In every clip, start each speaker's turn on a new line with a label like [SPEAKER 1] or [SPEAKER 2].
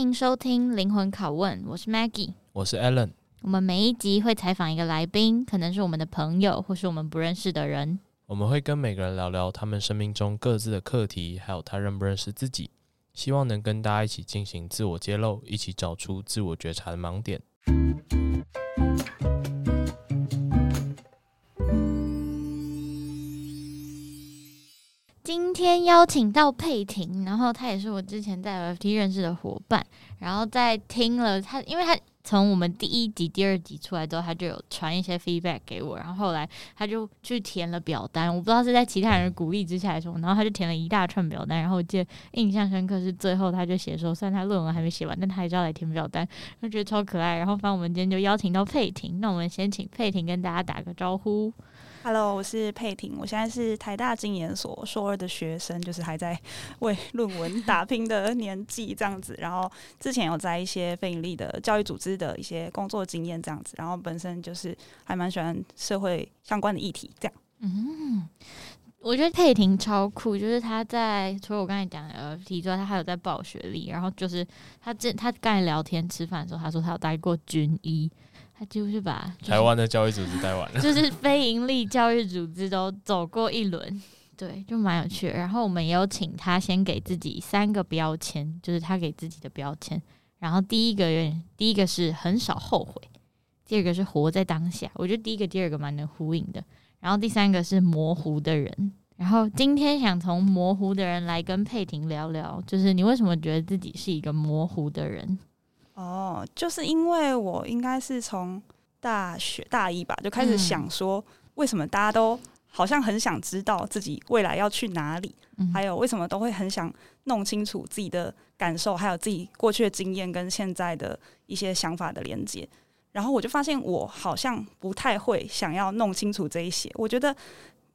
[SPEAKER 1] 迎收听灵魂拷问，我是 Maggie，
[SPEAKER 2] 我是 Alan。
[SPEAKER 1] 我们每一集会采访一个来宾，可能是我们的朋友，或是我们不认识的人。
[SPEAKER 2] 我们会跟每个人聊聊他们生命中各自的课题，还有他认不认识自己。希望能跟大家一起进行自我揭露，一起找出自我觉察的盲点。
[SPEAKER 1] 今天邀请到佩婷，然后他也是我之前在 FT 认识的伙伴，然后在听了他，因为他。从我们第一集、第二集出来之后，他就有传一些 feedback 给我，然后后来他就去填了表单，我不知道是在其他人鼓励之下还是什么，然后他就填了一大串表单，然后我记得印象深刻是最后他就写说，虽然他论文还没写完，但他还是要来填表单，就觉得超可爱。然后反正我们今天就邀请到佩婷，那我们先请佩婷跟大家打个招呼。
[SPEAKER 3] Hello，我是佩婷，我现在是台大经研所硕二的学生，就是还在为论文打拼的年纪这样子。然后之前有在一些非营利的教育组织的一些工作经验这样子。然后本身就是还蛮喜欢社会相关的议题这样。
[SPEAKER 1] 嗯，我觉得佩婷超酷，就是她在除了我刚才讲的 LFT 之外，他还有在报学历。然后就是他这他刚才聊天吃饭的时候，他说他有待过军医。他就是把、就是、
[SPEAKER 2] 台湾的教育组织带完了，
[SPEAKER 1] 就是非营利教育组织都走过一轮，对，就蛮有趣的。然后我们也有请他先给自己三个标签，就是他给自己的标签。然后第一个，第一个是很少后悔；第二个是活在当下。我觉得第一个、第二个蛮能呼应的。然后第三个是模糊的人。然后今天想从模糊的人来跟佩婷聊聊，就是你为什么觉得自己是一个模糊的人？
[SPEAKER 3] 哦，就是因为我应该是从大学大一吧，就开始想说，为什么大家都好像很想知道自己未来要去哪里，嗯，还有为什么都会很想弄清楚自己的感受，还有自己过去的经验跟现在的一些想法的连接。然后我就发现，我好像不太会想要弄清楚这一些。我觉得。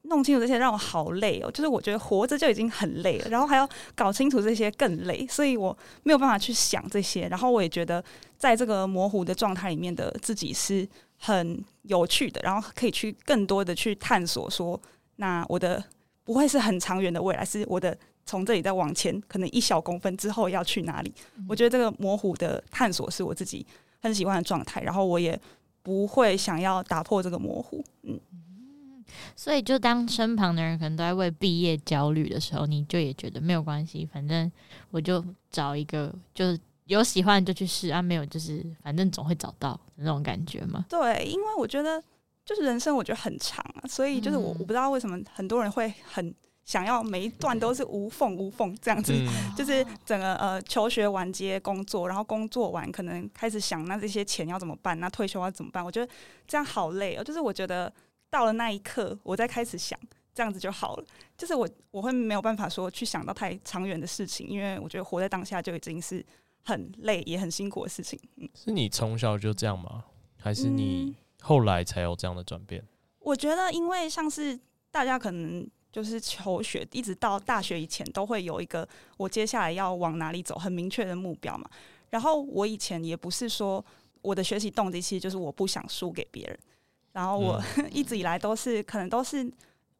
[SPEAKER 3] 弄清楚这些让我好累哦，就是我觉得活着就已经很累了，然后还要搞清楚这些更累，所以我没有办法去想这些。然后我也觉得，在这个模糊的状态里面的自己是很有趣的，然后可以去更多的去探索说，那我的不会是很长远的未来，是我的从这里再往前，可能一小公分之后要去哪里？我觉得这个模糊的探索是我自己很喜欢的状态，然后我也不会想要打破这个模糊，嗯。
[SPEAKER 1] 所以，就当身旁的人可能都在为毕业焦虑的时候，你就也觉得没有关系，反正我就找一个，就是有喜欢就去试啊，没有就是反正总会找到那种感觉嘛。
[SPEAKER 3] 对，因为我觉得就是人生，我觉得很长啊，所以就是我我不知道为什么很多人会很想要每一段都是无缝无缝这样子，嗯、就是整个呃求学完接工作，然后工作完可能开始想那这些钱要怎么办，那退休要怎么办？我觉得这样好累哦，就是我觉得。到了那一刻，我再开始想，这样子就好了。就是我我会没有办法说去想到太长远的事情，因为我觉得活在当下就已经是很累也很辛苦的事情。嗯，
[SPEAKER 2] 是你从小就这样吗？还是你后来才有这样的转变？嗯，
[SPEAKER 3] 我觉得，因为像是大家可能就是求学，一直到大学以前都会有一个我接下来要往哪里走很明确的目标嘛。然后我以前也不是说我的学习动机其实就是我不想输给别人。然后我 一直以来都是可能都是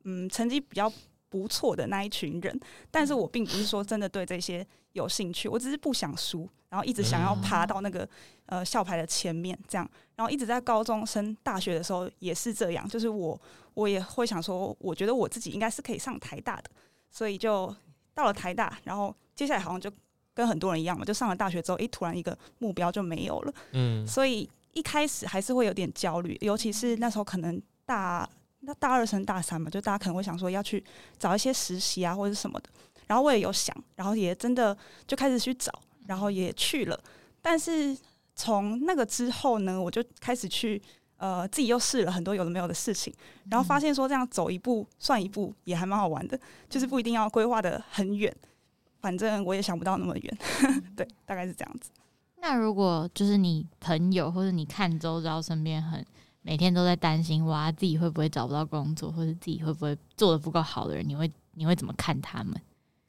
[SPEAKER 3] 嗯成绩比较不错的那一群人，但是我并不是说真的对这些有兴趣，我只是不想输，然后一直想要爬到那个呃校牌的前面这样，然后一直在高中升大学的时候也是这样，就是我我也会想说，我觉得我自己应该是可以上台大的，所以就到了台大，然后接下来好像就跟很多人一样嘛，就上了大学之后，诶，突然一个目标就没有了，嗯，所以。一开始还是会有点焦虑，尤其是那时候可能大那大二升大三嘛，就大家可能会想说要去找一些实习啊或者什么的。然后我也有想，然后也真的就开始去找，然后也去了。但是从那个之后呢，我就开始去呃自己又试了很多有的没有的事情，然后发现说这样走一步算一步也还蛮好玩的，就是不一定要规划的很远，反正我也想不到那么远。对，大概是这样子。
[SPEAKER 1] 那如果就是你朋友或者你看周遭身边很每天都在担心哇自己会不会找不到工作，或者自己会不会做得不够好的人，你会你会怎么看他们？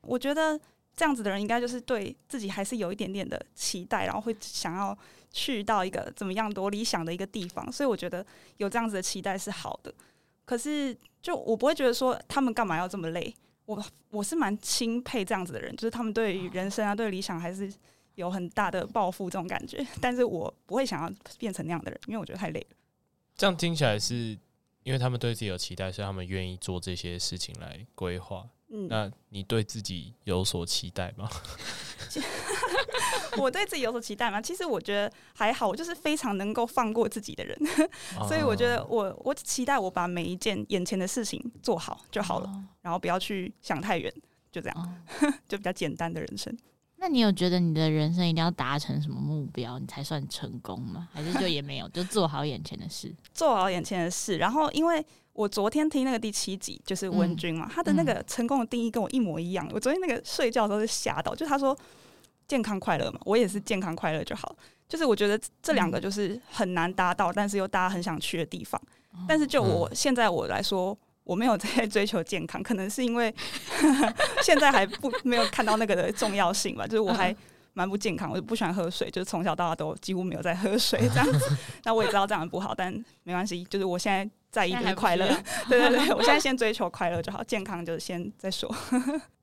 [SPEAKER 3] 我觉得这样子的人应该就是对自己还是有一点点的期待，然后会想要去到一个怎么样多理想的一个地方，所以我觉得有这样子的期待是好的。可是就我不会觉得说他们干嘛要这么累，我我是蛮钦佩这样子的人，就是他们对于人生啊，对理想还是。有很大的抱负这种感觉，但是我不会想要变成那样的人，因为我觉得太累了。
[SPEAKER 2] 这样听起来是因为他们对自己有期待，所以他们愿意做这些事情来规划。嗯，那你对自己有所期待吗？
[SPEAKER 3] 我对自己有所期待吗？其实我觉得还好，我就是非常能够放过自己的人，所以我觉得我我期待我把每一件眼前的事情做好就好了，然后不要去想太远，就这样，就比较简单的人生。
[SPEAKER 1] 那你有觉得你的人生一定要达成什么目标，你才算成功吗？还是就也没有，就做好眼前的事，
[SPEAKER 3] 做好眼前的事。然后，因为我昨天听那个第七集，就是文君嘛，嗯、他的那个成功的定义跟我一模一样。嗯、我昨天那个睡觉的时候是吓到，就他说健康快乐嘛，我也是健康快乐就好。就是我觉得这两个就是很难达到，但是又大家很想去的地方。但是就我现在我来说。我没有在 追求健康，可能是因为 现在还不没有看到那个的重要性吧。就是我还蛮不健康，我就不喜欢喝水，就是从小到大都几乎没有在喝水这样子。那我也知道这样不好，但没关系，就是我现在在意的是快乐。对对对，我现在先追求快乐就好，健康就先再说。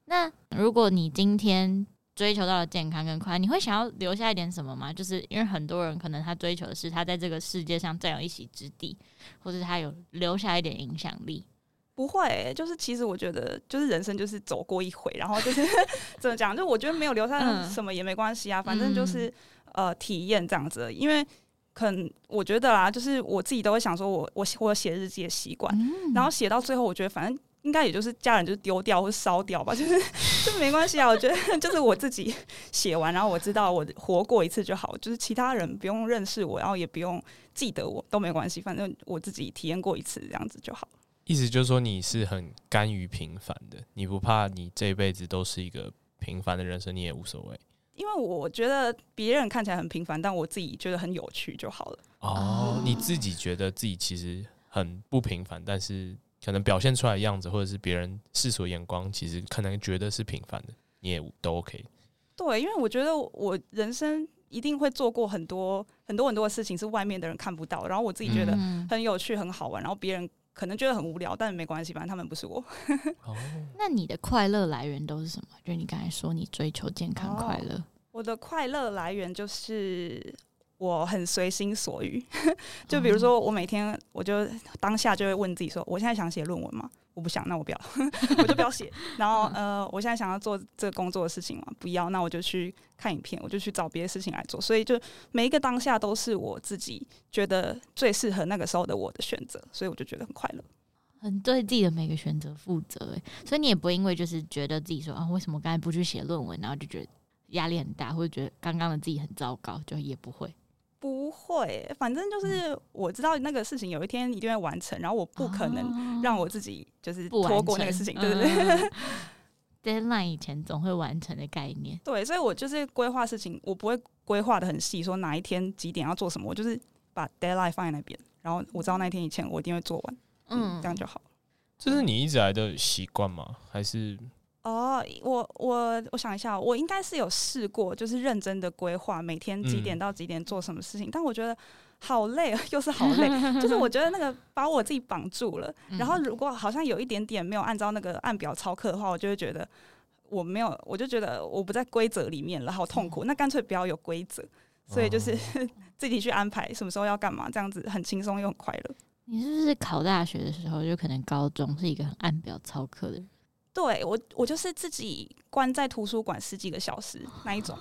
[SPEAKER 1] 那如果你今天追求到了健康跟快乐，你会想要留下一点什么吗？就是因为很多人可能他追求的是他在这个世界上占有一席之地，或者他有留下一点影响力。
[SPEAKER 3] 不会、欸，就是其实我觉得，就是人生就是走过一回，然后就是 怎么讲，就我觉得没有留下什么也没关系啊，嗯、反正就是呃体验这样子。因为可能我觉得啦，就是我自己都会想说我，我我我写日记的习惯，嗯、然后写到最后，我觉得反正应该也就是家人就丢掉或烧掉吧，就是就没关系啊。我觉得 就是我自己写完，然后我知道我活过一次就好，就是其他人不用认识我，然后也不用记得我都没关系，反正我自己体验过一次这样子就好。
[SPEAKER 2] 意思就是说，你是很甘于平凡的，你不怕你这一辈子都是一个平凡的人生，你也无所谓。
[SPEAKER 3] 因为我觉得别人看起来很平凡，但我自己觉得很有趣就好了。
[SPEAKER 2] 哦，你自己觉得自己其实很不平凡，但是可能表现出来的样子，或者是别人世俗眼光，其实可能觉得是平凡的，你也都 OK。
[SPEAKER 3] 对，因为我觉得我人生一定会做过很多很多很多的事情，是外面的人看不到，然后我自己觉得很有趣、很好玩，然后别人。可能觉得很无聊，但没关系，反正他们不是我。
[SPEAKER 1] 哦，那你的快乐来源都是什么？就你刚才说你追求健康快乐。哦，我的快乐来源就是我很随心所欲。就比如说，我每天我就当下就会问自己说：我现在想写论文吗？我不想，那我不要，我就不要写。然后呃，我现在想要做这个工作的事情嘛，不要，那我就去看影片，我就去找别的事情来做。所以就每一个当下都是我自己觉得最适合那个时候的我的选择，所以我就觉得很快乐，很对自己的每个选择负责。哎，所以你也不会因为就是觉得自己说啊，为什么刚才不去写论文，然后就觉得压力很大，或者觉得刚刚的自己很糟糕，就也不会。
[SPEAKER 3] 不会，反正就是我知道那个事情有一天一定会完成，然后我不可能让我自己就是拖过那个事情，对不对？嗯、
[SPEAKER 1] Deadline 以前总会完成的概念。
[SPEAKER 3] 对，所以我就是规划事情，我不会规划的很细，说哪一天几点要做什么，我就是把 Deadline 放在那边，然后我知道那一天以前我一定会做完，嗯，这样就好。
[SPEAKER 2] 这是你一直来的习惯吗？还是？
[SPEAKER 3] 哦，我我我想一下，我应该是有试过，就是认真的规划每天几点到几点做什么事情，嗯、但我觉得好累，又是好累，就是我觉得那个把我自己绑住了。然后如果好像有一点点没有按照那个按表操课的话，我就会觉得我没有，我就觉得我不在规则里面了，好痛苦。那干脆不要有规则，所以就是 自己去安排什么时候要干嘛，这样子很轻松又很快乐。
[SPEAKER 1] 你是不是考大学的时候就可能高中是一个很按表操课的人？
[SPEAKER 3] 对我，我就是自己关在图书馆十几个小时 那一种。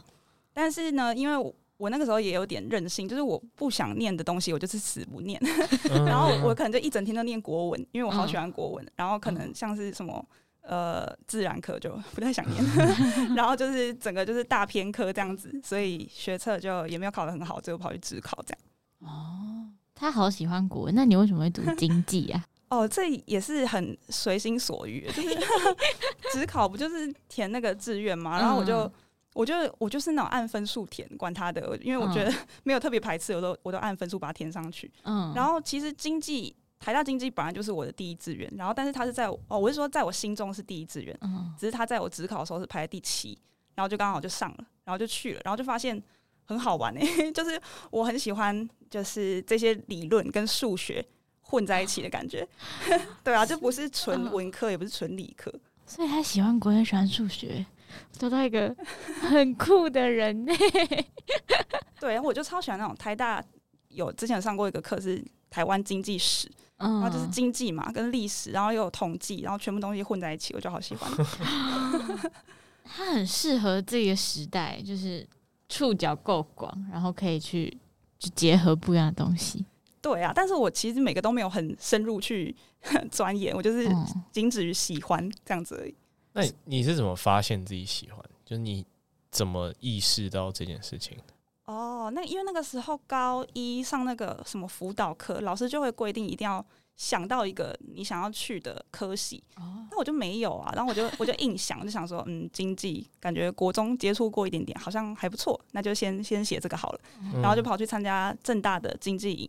[SPEAKER 3] 但是呢，因为我，我那个时候也有点任性，就是我不想念的东西，我就是死不念。然后我可能就一整天都念国文，因为我好喜欢国文。然后可能像是什么呃自然课就不太想念。然后就是整个就是大偏科这样子，所以学测就也没有考得很好，最后跑去自考这样。
[SPEAKER 1] 哦，他好喜欢国文，那你为什么会读经济啊？
[SPEAKER 3] 哦，这也是很随心所欲，就是 只考不就是填那个志愿嘛，然后我就，嗯、我就，我就是那种按分数填，管他的，因为我觉得 没有特别排斥，我都，我都按分数把它填上去。嗯，然后其实经济，台大经济本来就是我的第一志愿，然后但是他是在，哦，我是说在我心中是第一志愿，嗯，只是他在我职考的时候是排在第七，然后就刚好就上了，然后就去了，然后就发现很好玩诶、欸，就是我很喜欢，就是这些理论跟数学。混在一起的感觉，对啊，就不是纯文科，也不是纯理科，
[SPEAKER 1] 所以他喜欢国文，喜欢数学。找到一个 很酷的人呢。
[SPEAKER 3] 对，然后我就超喜欢那种台大有之前有上过一个课是台湾经济史，
[SPEAKER 1] 嗯，
[SPEAKER 3] 然后就是经济嘛跟历史，然后又有统计，然后全部东西混在一起，我就好喜欢。
[SPEAKER 1] 他很适合这个时代，就是触角够广，然后可以去就结合不一样的东西。
[SPEAKER 3] 对啊，但是我其实每个都没有很深入去 钻研，我就是仅止于喜欢这样子而已。
[SPEAKER 2] 那你，是怎么发现自己喜欢？就是你怎么意识到这件事情？
[SPEAKER 3] 哦，那因为那个时候高一上那个什么辅导课，老师就会规定一定要想到一个你想要去的科系。哦，那我就没有啊，然后我就 我就硬想，就想说，嗯，经济感觉国中接触过一点点，好像还不错，那就先先写这个好了。然后就跑去参加正大的经济营。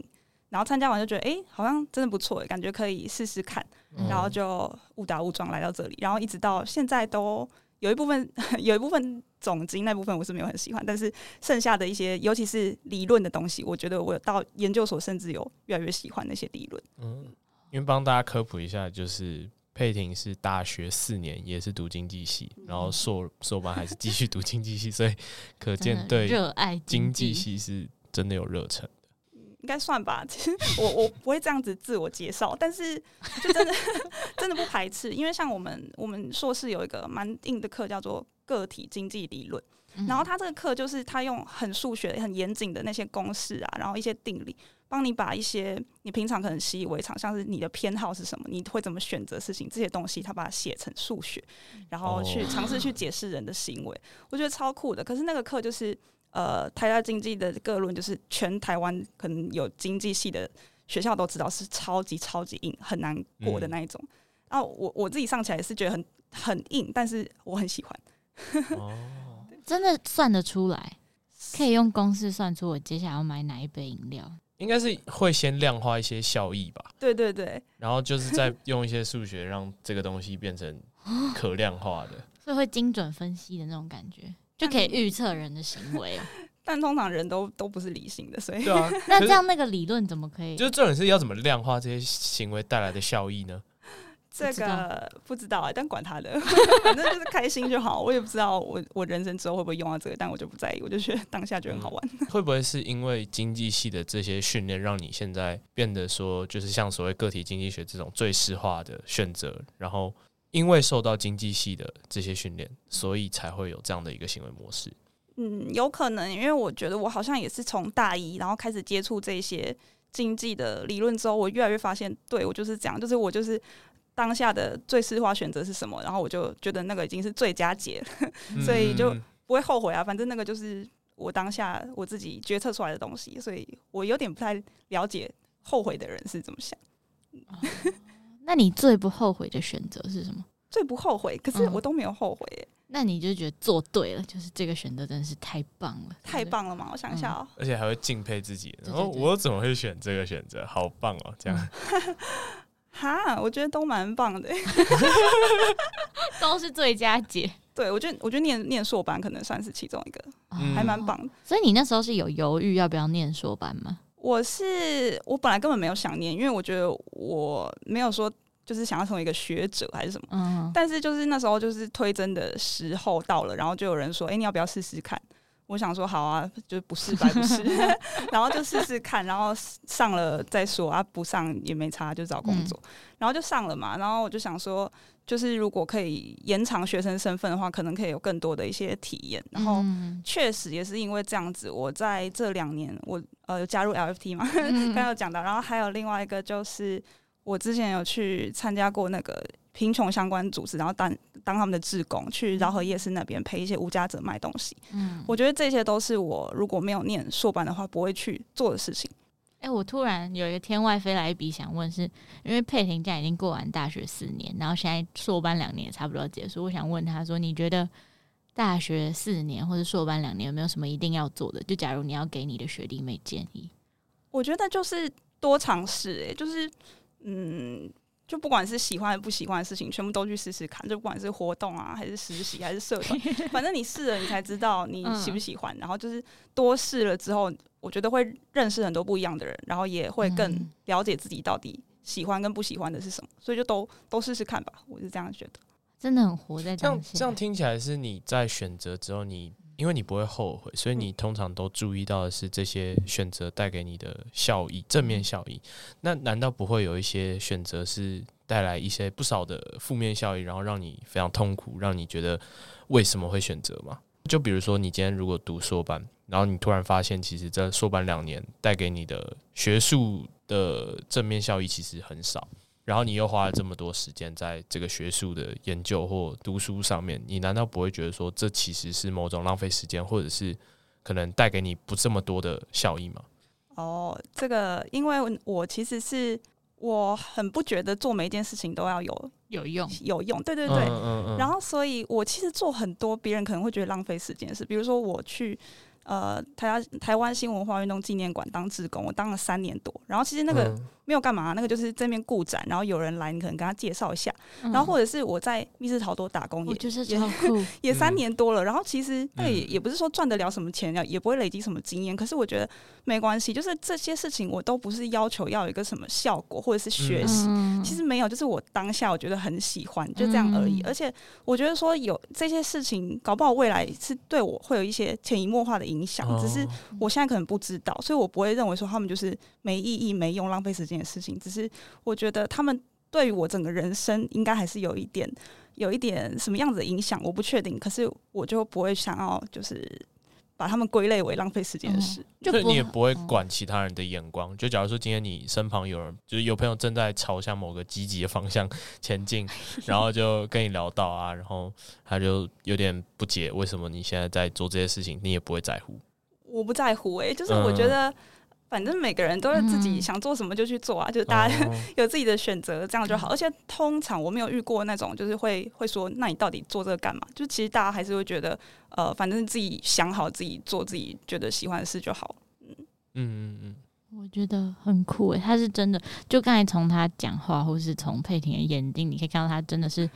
[SPEAKER 3] 然后参加完就觉得，哎、欸，好像真的不错，感觉可以试试看。然后就误打误撞来到这里，然后一直到现在都有一部分，有一部分总经那部分我是没有很喜欢，但是剩下的一些，尤其是理论的东西，我觉得我到研究所甚至有越来越喜欢那些理论。
[SPEAKER 2] 嗯，因为帮大家科普一下，就是佩婷是大学四年也是读经济系，然后硕硕班还是继续读经济系，所以可见对热爱经济系是真的有热忱。
[SPEAKER 3] 应该算吧，其实我我不会这样子自我介绍，但是就真的 真的不排斥，因为像我们我们硕士有一个蛮硬的课叫做个体经济理论，然后他这个课就是他用很数学很严谨的那些公式啊，然后一些定理，帮你把一些你平常可能习以为常，像是你的偏好是什么，你会怎么选择事情这些东西，他把它写成数学，然后去尝试去解释人的行为，我觉得超酷的。可是那个课就是。呃，台大经济的各论就是全台湾可能有经济系的学校都知道是超级超级硬，很难过的那一种。嗯、啊，我我自己上起来是觉得很很硬，但是我很喜欢。
[SPEAKER 2] 哦，
[SPEAKER 1] 真的算得出来，可以用公式算出我接下来要买哪一杯饮料。
[SPEAKER 2] 应该是会先量化一些效益吧？
[SPEAKER 3] 对对对。
[SPEAKER 2] 然后就是再用一些数学让这个东西变成可量化的，
[SPEAKER 1] 所以会精准分析的那种感觉。就可以预测人的行为，
[SPEAKER 3] 但通常人都都不是理性的，所以
[SPEAKER 2] 对啊。
[SPEAKER 1] 那这样那个理论怎么可以？
[SPEAKER 2] 就是重点是要怎么量化这些行为带来的效益呢？
[SPEAKER 3] 这个不知道啊，但管他的，反正就是开心就好。我也不知道我我人生之后会不会用到这个，但我就不在意，我就觉得当下就很好玩。
[SPEAKER 2] 嗯、会不会是因为经济系的这些训练，让你现在变得说，就是像所谓个体经济学这种最适化的选择，然后？因为受到经济系的这些训练，所以才会有这样的一个行为模式。
[SPEAKER 3] 嗯，有可能，因为我觉得我好像也是从大一，然后开始接触这些经济的理论之后，我越来越发现，对，我就是这样，就是我就是当下的最适化选择是什么，然后我就觉得那个已经是最佳解了，所以就不会后悔啊。反正那个就是我当下我自己决策出来的东西，所以我有点不太了解后悔的人是怎么想。
[SPEAKER 1] 那你最不后悔的选择是什么？
[SPEAKER 3] 最不后悔，可是我都没有后悔、欸嗯。
[SPEAKER 1] 那你就觉得做对了，就是这个选择真的是太棒了，
[SPEAKER 3] 太棒了嘛！我想一下哦、喔嗯，
[SPEAKER 2] 而且还会敬佩自己。然后我怎么会选这个选择？好棒哦、喔！这样，
[SPEAKER 3] 哈，我觉得都蛮棒的、欸，
[SPEAKER 1] 都是最佳解。
[SPEAKER 3] 对，我觉得，我觉得念念硕班可能算是其中一个，嗯、还蛮棒的。
[SPEAKER 1] 所以你那时候是有犹豫要不要念硕班吗？
[SPEAKER 3] 我是我本来根本没有想念，因为我觉得我没有说就是想要成为一个学者还是什么，嗯，但是就是那时候就是推甄的时候到了，然后就有人说，哎、欸，你要不要试试看？我想说好啊，就是不试白不试，然后就试试看，然后上了再说啊，不上也没差，就找工作，嗯、然后就上了嘛。然后我就想说，就是如果可以延长学生身份的话，可能可以有更多的一些体验。然后确实也是因为这样子，我在这两年我呃有加入 LFT 嘛，刚刚有讲到，然后还有另外一个就是我之前有去参加过那个。贫穷相关组织，然后当当他们的志工，去饶河夜市那边陪一些无家者卖东西。嗯，我觉得这些都是我如果没有念硕班的话不会去做的事情。
[SPEAKER 1] 哎、欸，我突然有一个天外飞来一笔想问是，是因为佩婷现在已经过完大学四年，然后现在硕班两年也差不多结束，我想问他说，你觉得大学四年或者硕班两年有没有什么一定要做的？就假如你要给你的学弟妹建议，
[SPEAKER 3] 我觉得就是多尝试。哎，就是嗯。就不管是喜欢还是不喜欢的事情，全部都去试试看。就不管是活动啊，还是实习，还是社团，反正你试了，你才知道你喜不喜欢。然后就是多试了之后，我觉得会认识很多不一样的人，然后也会更了解自己到底喜欢跟不喜欢的是什么。所以就都都试试看吧，我是这样觉得。
[SPEAKER 1] 真的很活在
[SPEAKER 2] 这样
[SPEAKER 1] 当下。
[SPEAKER 2] 这样听起来是你在选择之后，你因为你不会后悔，所以你通常都注意到的是这些选择带给你的效益，正面效益。那难道不会有一些选择是带来一些不少的负面效益，然后让你非常痛苦，让你觉得为什么会选择吗？就比如说你今天如果读硕班，然后你突然发现，其实这硕班两年带给你的学术的正面效益其实很少。然后你又花了这么多时间在这个学术的研究或读书上面，你难道不会觉得说这其实是某种浪费时间，或者是可能带给你不这么多的效益吗？
[SPEAKER 3] 哦，这个因为我其实是我很不觉得做每一件事情都要有
[SPEAKER 1] 有用
[SPEAKER 3] 有用，对对对。
[SPEAKER 2] 嗯嗯嗯。
[SPEAKER 3] 然后，所以我其实做很多别人可能会觉得浪费时间的事，比如说我去。呃，台湾台湾新文化运动纪念馆当志工，我当了三年多。然后其实那个没有干嘛，那个就是这边顾展，然后有人来，你可能跟他介绍一下。然后或者是我在密室逃脱打工，也
[SPEAKER 1] 就是超酷，
[SPEAKER 3] 也三年多了。然后其实那也也不是说赚得了什么钱，也不会累积什么经验。可是我觉得没关系，就是这些事情我都不是要求要有一个什么效果或者是学习，其实没有，就是我当下我觉得很喜欢，就这样而已。而且我觉得说有这些事情，搞不好未来是对我会有一些潜移默化的影响，只是我现在可能不知道，所以我不会认为说他们就是没意义、没用、浪费时间的事情。只是我觉得他们对于我整个人生应该还是有一点、有一点什么样子的影响，我不确定。可是我就不会想要就是把他们归类为浪费时间的事，
[SPEAKER 2] 就你也不会管其他人的眼光。就假如说今天你身旁有人，就是有朋友正在朝向某个积极的方向前进，然后就跟你聊到啊，然后他就有点不解为什么你现在在做这些事情，你也不会在乎。
[SPEAKER 3] 我不在乎诶、欸，就是我觉得，反正每个人都是自己想做什么就去做啊，嗯、就是大家 有自己的选择，这样就好。而且通常我没有遇过那种，就是会会说，那你到底做这个干嘛？就其实大家还是会觉得，呃，反正自己想好自己做自己觉得喜欢的事就好。嗯
[SPEAKER 2] 嗯嗯，
[SPEAKER 1] 我觉得很酷诶，他是真的，就刚才从他讲话，或是从佩婷的眼睛，你可以看到他真的是。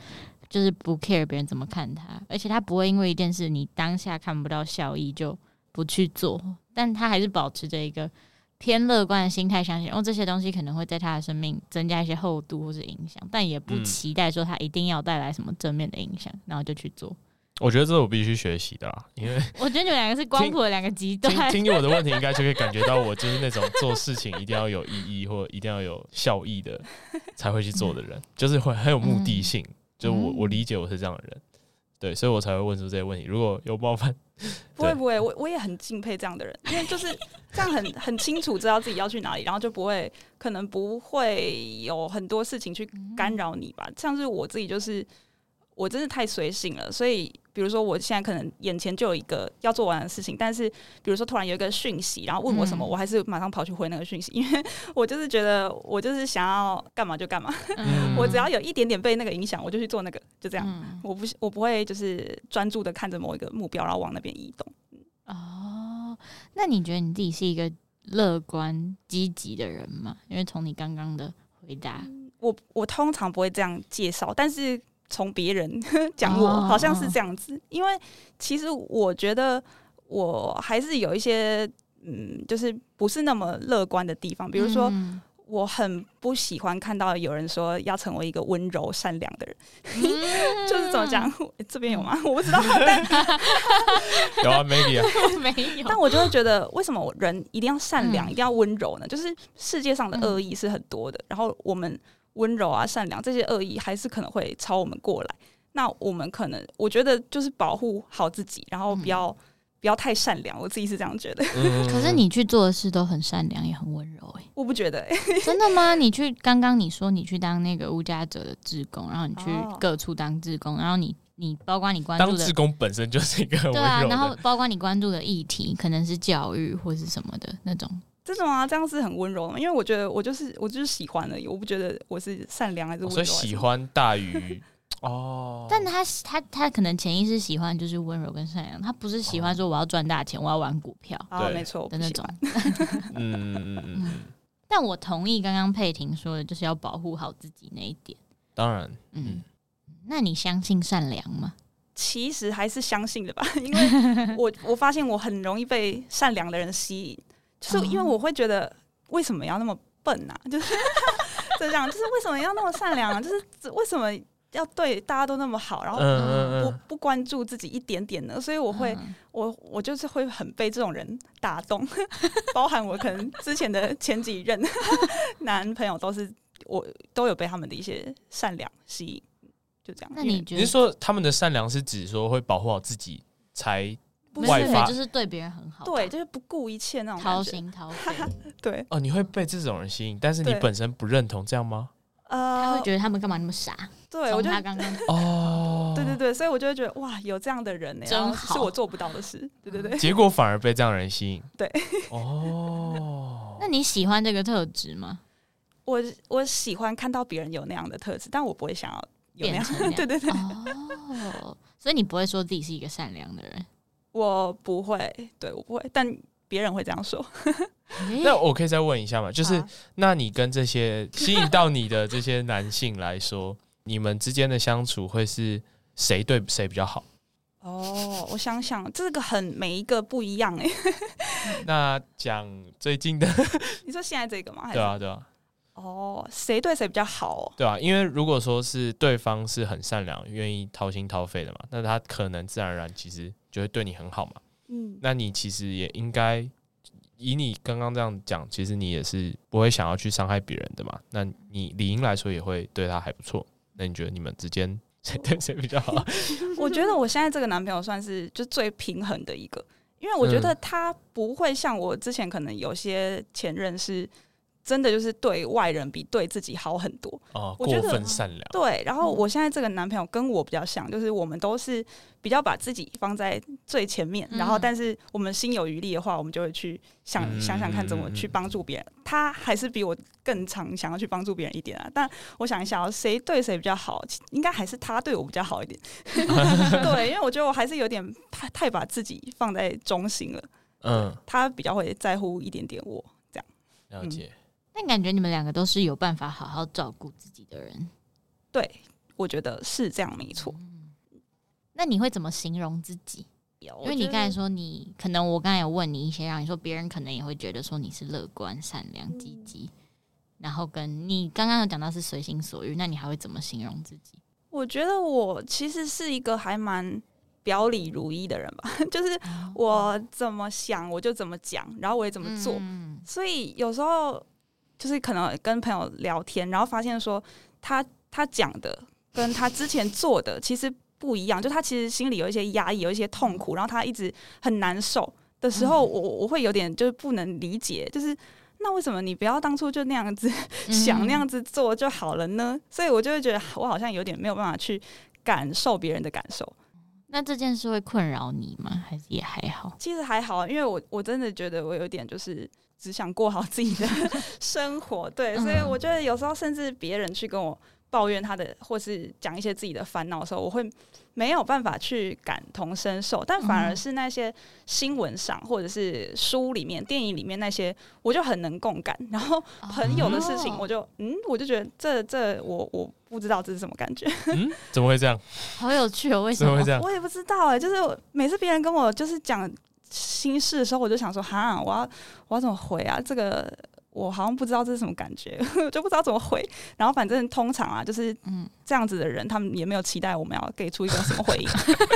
[SPEAKER 1] 就是不 care 别人怎么看他，而且他不会因为一件事你当下看不到效益就不去做，但他还是保持着一个偏乐观的心态，相信哦这些东西可能会在他的生命增加一些厚度或是影响，但也不期待说他一定要带来什么正面的影响，然后就去做。
[SPEAKER 2] 我觉得这是我必须学习的啦，因为
[SPEAKER 1] 我觉得你们两个是光谱的两个极端。
[SPEAKER 2] 听听我的问题，应该就可以感觉到我就是那种做事情一定要有意义或一定要有效益的才会去做的人，就是会很有目的性。嗯就我我理解我是这样的人，对，所以我才会问出这些问题。如果有冒犯，
[SPEAKER 3] 不会不会，我我也很敬佩这样的人，因为就是这样很很清楚知道自己要去哪里，然后就不会可能不会有很多事情去干扰你吧。像是我自己就是。我真的太随性了，所以比如说我现在可能眼前就有一个要做完的事情，但是比如说突然有一个讯息，然后问我什么，嗯、我还是马上跑去回那个讯息，因为我就是觉得我就是想要干嘛就干嘛，嗯、我只要有一点点被那个影响，我就去做那个，就这样，嗯、我不我不会就是专注的看着某一个目标，然后往那边移动。
[SPEAKER 1] 哦，那你觉得你自己是一个乐观积极的人吗？因为从你刚刚的回答，
[SPEAKER 3] 我我通常不会这样介绍，但是。从别人 讲我好像是这样子，因为其实我觉得我还是有一些嗯，就是不是那么乐观的地方。比如说，我很不喜欢看到有人说要成为一个温柔善良的人，就是怎么讲？这边有吗？我不知道。
[SPEAKER 2] 有啊，maybe 啊，
[SPEAKER 1] 没有。
[SPEAKER 3] 但我就会觉得，为什么人一定要善良，一定要温柔呢？就是世界上的恶意是很多的，然后我们。温柔啊，善良这些恶意还是可能会朝我们过来。那我们可能，我觉得就是保护好自己，然后不要、嗯、不要太善良。我自己是这样觉得。
[SPEAKER 1] 嗯、可是你去做的事都很善良，也很温柔哎、欸。
[SPEAKER 3] 我不觉得哎、欸，
[SPEAKER 1] 真的吗？你去刚刚你说你去当那个无家者的志工，然后你去各处当志工，然后你你包括你关注的
[SPEAKER 2] 当志工本身就是一个温柔的。对啊，
[SPEAKER 1] 然后包括你关注的议题可能是教育或是什么的那种。
[SPEAKER 3] 这种啊，这样是很温柔的，因为我觉得我就是我就是喜欢而已，我不觉得我是善良还是温柔。
[SPEAKER 2] 所以喜欢大于 哦，
[SPEAKER 1] 但他他他可能潜意识喜欢就是温柔跟善良，他不是喜欢说我要赚大钱，哦、我要玩股票，
[SPEAKER 3] 对，没错
[SPEAKER 1] 的那种。
[SPEAKER 2] 嗯嗯嗯。
[SPEAKER 1] 但我同意刚刚佩婷说的，就是要保护好自己那一点。
[SPEAKER 2] 当然，
[SPEAKER 1] 嗯。那你相信善良吗？
[SPEAKER 3] 其实还是相信的吧，因为我我发现我很容易被善良的人吸引。就是因为我会觉得为什么要那么笨呢、啊？就是就这样，就是为什么要那么善良啊？就是为什么要对大家都那么好，然后不不关注自己一点点呢？所以我会，我我就是会很被这种人打动，包含我可能之前的前几任 男朋友都是，我都有被他们的一些善良吸引，就这样。
[SPEAKER 1] 那你觉得？
[SPEAKER 2] 你是说他们的善良是指说会保护好自己才？
[SPEAKER 1] 外发就是对别人很好，
[SPEAKER 3] 对，就是不顾一切那种
[SPEAKER 1] 掏心 掏肺。
[SPEAKER 3] 对
[SPEAKER 2] 哦，你会被这种人吸引，但是你本身不认同这样吗？
[SPEAKER 3] 呃，
[SPEAKER 1] 他会觉得他们干嘛那么傻？
[SPEAKER 3] 对，我觉得
[SPEAKER 1] 他刚刚
[SPEAKER 2] 哦，
[SPEAKER 3] 对对对，所以我就会觉得哇，有这样的人呢，
[SPEAKER 1] 真好，
[SPEAKER 3] 是我做不到的事。对对对，
[SPEAKER 2] 结果反而被这样的人吸引。
[SPEAKER 3] 对，
[SPEAKER 2] 哦，
[SPEAKER 1] 那你喜欢这个特质吗？
[SPEAKER 3] 我我喜欢看到别人有那样的特质，但我不会想要有那样。对对对，
[SPEAKER 1] 哦，所以你不会说自己是一个善良的人。
[SPEAKER 3] 我不会，对我不会，但别人会这样说。
[SPEAKER 2] 那我可以再问一下吗？就是，那你跟这些吸引到你的这些男性来说，你们之间的相处会是谁对谁比较好？
[SPEAKER 3] 哦，我想想，这个很每一个不一样哎。
[SPEAKER 2] 那讲最近的，
[SPEAKER 3] 你说现在这个吗？
[SPEAKER 2] 对啊，对啊。
[SPEAKER 3] 哦，谁对谁比较好？
[SPEAKER 2] 对啊，因为如果说是对方是很善良、愿意掏心掏肺的嘛，那他可能自然而然其实就会对你很好嘛。嗯，那你其实也应该以你刚刚这样讲，其实你也是不会想要去伤害别人的嘛。那你理应来说也会对他还不错。那你觉得你们之间 谁对谁比较好？
[SPEAKER 3] 我觉得我现在这个男朋友算是就最平衡的一个，因为我觉得他不会像我之前可能有些前任是。真的就是对外人比对自己好很多
[SPEAKER 2] 哦，过分善良。
[SPEAKER 3] 对，然后我现在这个男朋友跟我比较像，就是我们都是比较把自己放在最前面，然后但是我们心有余力的话，我们就会去想想想看怎么去帮助别人。他还是比我更常想要去帮助别人一点啊。但我想一下，谁对谁比较好，应该还是他对我比较好一点。对，因为我觉得我还是有点太太把自己放在中心了。嗯，他比较会在乎一点点我这样。
[SPEAKER 2] 了解。
[SPEAKER 1] 但感觉你们两个都是有办法好好照顾自己的人，
[SPEAKER 3] 对，我觉得是这样，没错。
[SPEAKER 1] 嗯，那你会怎么形容自己？因为你刚才说你可能，我刚才有问你一些，让你说别人可能也会觉得说你是乐观、善良、积极，然后跟你刚刚有讲到是随心所欲，那你还会怎么形容自己？
[SPEAKER 3] 我觉得我其实是一个还蛮表里如一的人吧，就是我怎么想我就怎么讲，然后我也怎么做，所以有时候。就是可能跟朋友聊天，然后发现说他他讲的跟他之前做的其实不一样，就他其实心里有一些压抑，有一些痛苦，然后他一直很难受的时候，我我会有点就是不能理解，就是那为什么你不要当初就那样子想那样子做就好了呢？所以我就会觉得我好像有点没有办法去感受别人的感受。
[SPEAKER 1] 那这件事会困扰你吗？还是也还好？
[SPEAKER 3] 其实还好，因为我我真的觉得我有点就是。只想过好自己的 生活，对，所以我觉得有时候甚至别人去跟我抱怨他的，或是讲一些自己的烦恼的时候，我会没有办法去感同身受，但反而是那些新闻上或者是书里面、电影里面那些，我就很能共感。然后朋友的事情，我就嗯，我就觉得这这我我不知道这是什么感觉。
[SPEAKER 2] 嗯，怎么会这样？
[SPEAKER 1] 好有趣哦，为什
[SPEAKER 2] 么？会这样？
[SPEAKER 3] 我也不知道哎、欸，就是每次别人跟我就是讲。心事的时候，我就想说，哈，我要我要怎么回啊？这个我好像不知道这是什么感觉，就不知道怎么回。然后反正通常啊，就是嗯这样子的人，他们也没有期待我们要给出一个什么回应。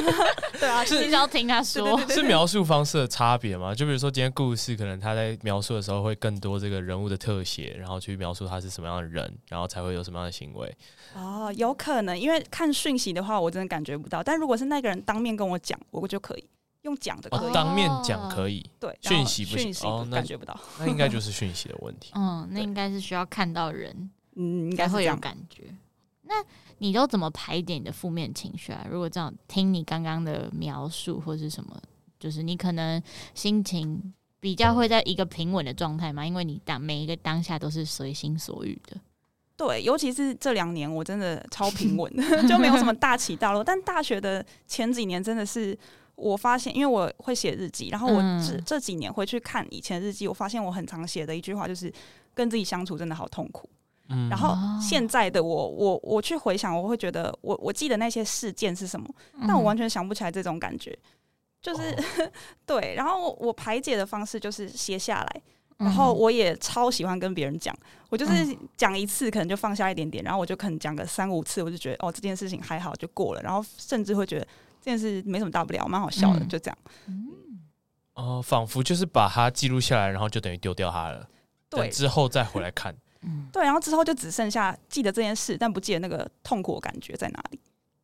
[SPEAKER 3] 对啊，
[SPEAKER 1] 是你要听他说，
[SPEAKER 2] 是描述方式的差别吗？就比如说今天故事，可能他在描述的时候会更多这个人物的特写，然后去描述他是什么样的人，然后才会有什么样的行为。
[SPEAKER 3] 哦，有可能，因为看讯息的话，我真的感觉不到。但如果是那个人当面跟我讲，我就可以。用讲的可以，
[SPEAKER 2] 哦、当面讲可以，
[SPEAKER 3] 对，
[SPEAKER 2] 讯息不行，
[SPEAKER 3] 哦，感觉不到，
[SPEAKER 2] 那应该就是讯息的问题。
[SPEAKER 1] 嗯，那应该是需要看到人，
[SPEAKER 3] 嗯，应
[SPEAKER 1] 该会有感觉。那你都怎么排解你的负面情绪啊？如果这样听你刚刚的描述或是什么，就是你可能心情比较会在一个平稳的状态嘛？因为你当每一个当下都是随心所欲的。
[SPEAKER 3] 对，尤其是这两年，我真的超平稳，就没有什么大起大落。但大学的前几年真的是。我发现，因为我会写日记，然后我这这几年回去看以前日记，我发现我很常写的一句话就是跟自己相处真的好痛苦。嗯，然后现在的我，我我去回想，我会觉得我我记得那些事件是什么，但我完全想不起来这种感觉，就是 对。然后我排解的方式就是写下来，然后我也超喜欢跟别人讲，我就是讲一次可能就放下一点点，然后我就可能讲个三五次，我就觉得哦这件事情还好就过了，然后甚至会觉得这件事没什么大不了，蛮好笑的，就这样。
[SPEAKER 2] 嗯，哦，仿佛就是把它记录下来，然后就等于丢掉它了，对，之后再回来看，
[SPEAKER 3] 嗯，对，然后之后就只剩下记得这件事，但不记得那个痛苦的感觉在哪里，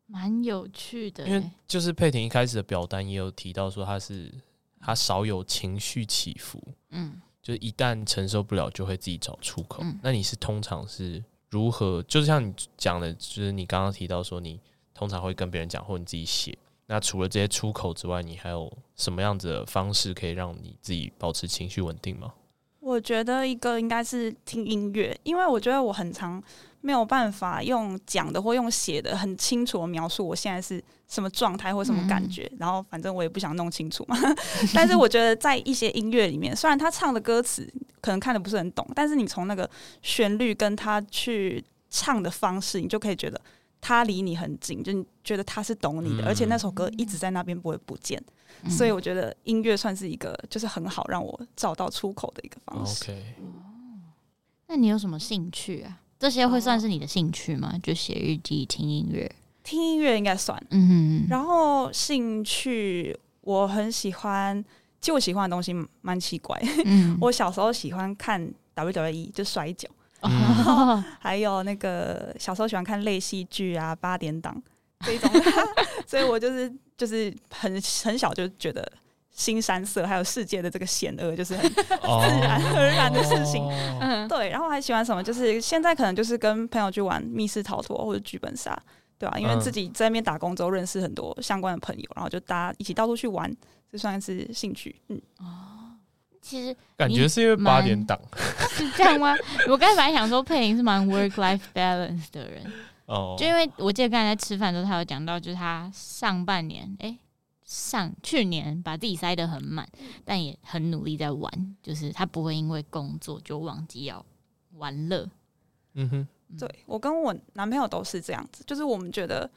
[SPEAKER 1] 蛮有趣的。
[SPEAKER 2] 因为就是佩婷一开始的表单也有提到说他是他少有情绪起伏，嗯。就是一旦承受不了，就会自己找出口。嗯、那你是通常是如何？就是像你讲的，就是你刚刚提到说，你通常会跟别人讲，或你自己写。那除了这些出口之外，你还有什么样子的方式可以让你自己保持情绪稳定吗？
[SPEAKER 3] 我觉得一个应该是听音乐，因为我觉得我很常没有办法用讲的或用写的很清楚的描述我现在是什么状态或什么感觉，嗯、然后反正我也不想弄清楚嘛。但是我觉得在一些音乐里面，虽然他唱的歌词可能看的不是很懂，但是你从那个旋律跟他去唱的方式，你就可以觉得他离你很近，就觉得他是懂你的，嗯、而且那首歌一直在那边不会不见。嗯、所以我觉得音乐算是一个就是很好让我找到出口的一个方式。
[SPEAKER 2] OK，
[SPEAKER 1] 那你有什么兴趣啊？这些会算是你的兴趣吗？就写日记、听音乐。
[SPEAKER 3] 听音乐应该算，嗯哼。然后兴趣，我很喜欢，其实我喜欢的东西蛮奇怪。嗯，我小时候喜欢看 WWE，就摔角，还有那个小时候喜欢看类戏剧啊，八点档这种。所以我就是就是很很小就觉得新山色还有世界的这个险恶就是很自然而然的事情。嗯，对。然后还喜欢什么？就是现在可能就是跟朋友去玩密室逃脱或者剧本杀。对啊，因为自己在那边打工之后认识很多相关的朋友，然后就大家一起到处去玩，这算是兴趣。嗯，
[SPEAKER 1] 哦，其实
[SPEAKER 2] 感觉是因为八点档
[SPEAKER 1] 是这样吗？我刚才本来想说佩玲是蛮 work life balance 的人哦，就因为我记得刚才在吃饭的时候，他有讲到，就是他上半年哎、欸、上去年把自己塞得很满，但也很努力在玩，就是他不会因为工作就忘记要玩乐。
[SPEAKER 2] 嗯哼。
[SPEAKER 3] 对，我跟我男朋友都是这样子，就是我们觉得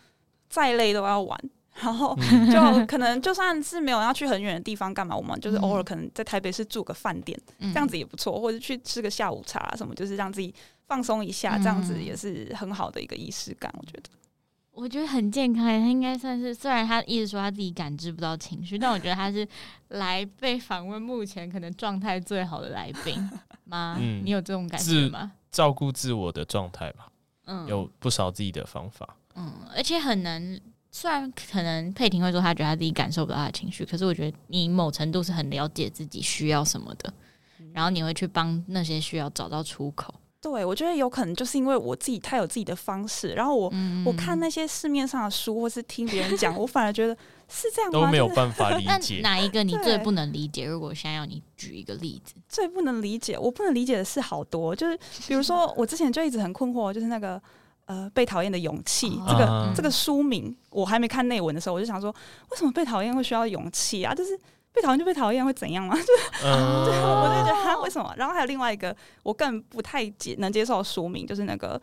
[SPEAKER 3] 再累都要玩，然后就可能就算是没有要去很远的地方干嘛，我们就是偶尔可能在台北市住个饭店，嗯、这样子也不错，或者去吃个下午茶什么，就是让自己放松一下，这样子也是很好的一个仪式感，我觉得。
[SPEAKER 1] 我觉得很健康，他应该算是，虽然他一直说他自己感知不到情绪，但我觉得他是 来被访问目前可能状态最好的来宾 吗？嗯、你有这种感觉吗？
[SPEAKER 2] 照顾自我的状态吧，嗯，有不少自己的方法，
[SPEAKER 1] 嗯，而且很难。虽然可能佩婷会说她觉得她自己感受不到她的情绪，可是我觉得你某程度是很了解自己需要什么的，然后你会去帮那些需要找到出口。
[SPEAKER 3] 对，我觉得有可能就是因为我自己太有自己的方式，然后我、嗯、我看那些市面上的书，或是听别人讲，我反而觉得是这样
[SPEAKER 2] 都没有办法理解。
[SPEAKER 1] 哪一个你最不能理解？如果现在要你举一个例子，
[SPEAKER 3] 最不能理解，我不能理解的是好多，就是比如说我之前就一直很困惑，就是那个呃被讨厌的勇气这个、嗯、这个书名，我还没看内文的时候，我就想说，为什么被讨厌会需要勇气啊？就是。被讨厌就被讨厌会怎样吗？就是，嗯、对，我就觉得他为什么？然后还有另外一个我更不太接能接受的书名，就是那个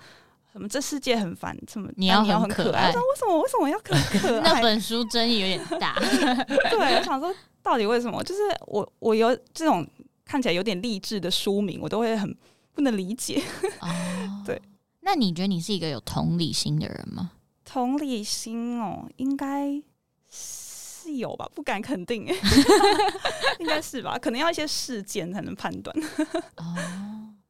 [SPEAKER 3] 什么“这世界很烦”，什么
[SPEAKER 1] 你要很可爱。
[SPEAKER 3] 我说为什么？为什么要可可爱？
[SPEAKER 1] 那本书争议有点大。
[SPEAKER 3] 对，我想说到底为什么？就是我我有这种看起来有点励志的书名，我都会很不能理解。哦，对。
[SPEAKER 1] 那你觉得你是一个有同理心的人吗？
[SPEAKER 3] 同理心哦，应该。是有吧，不敢肯定，应该是吧，可能要一些事件才能判断。
[SPEAKER 1] 哦，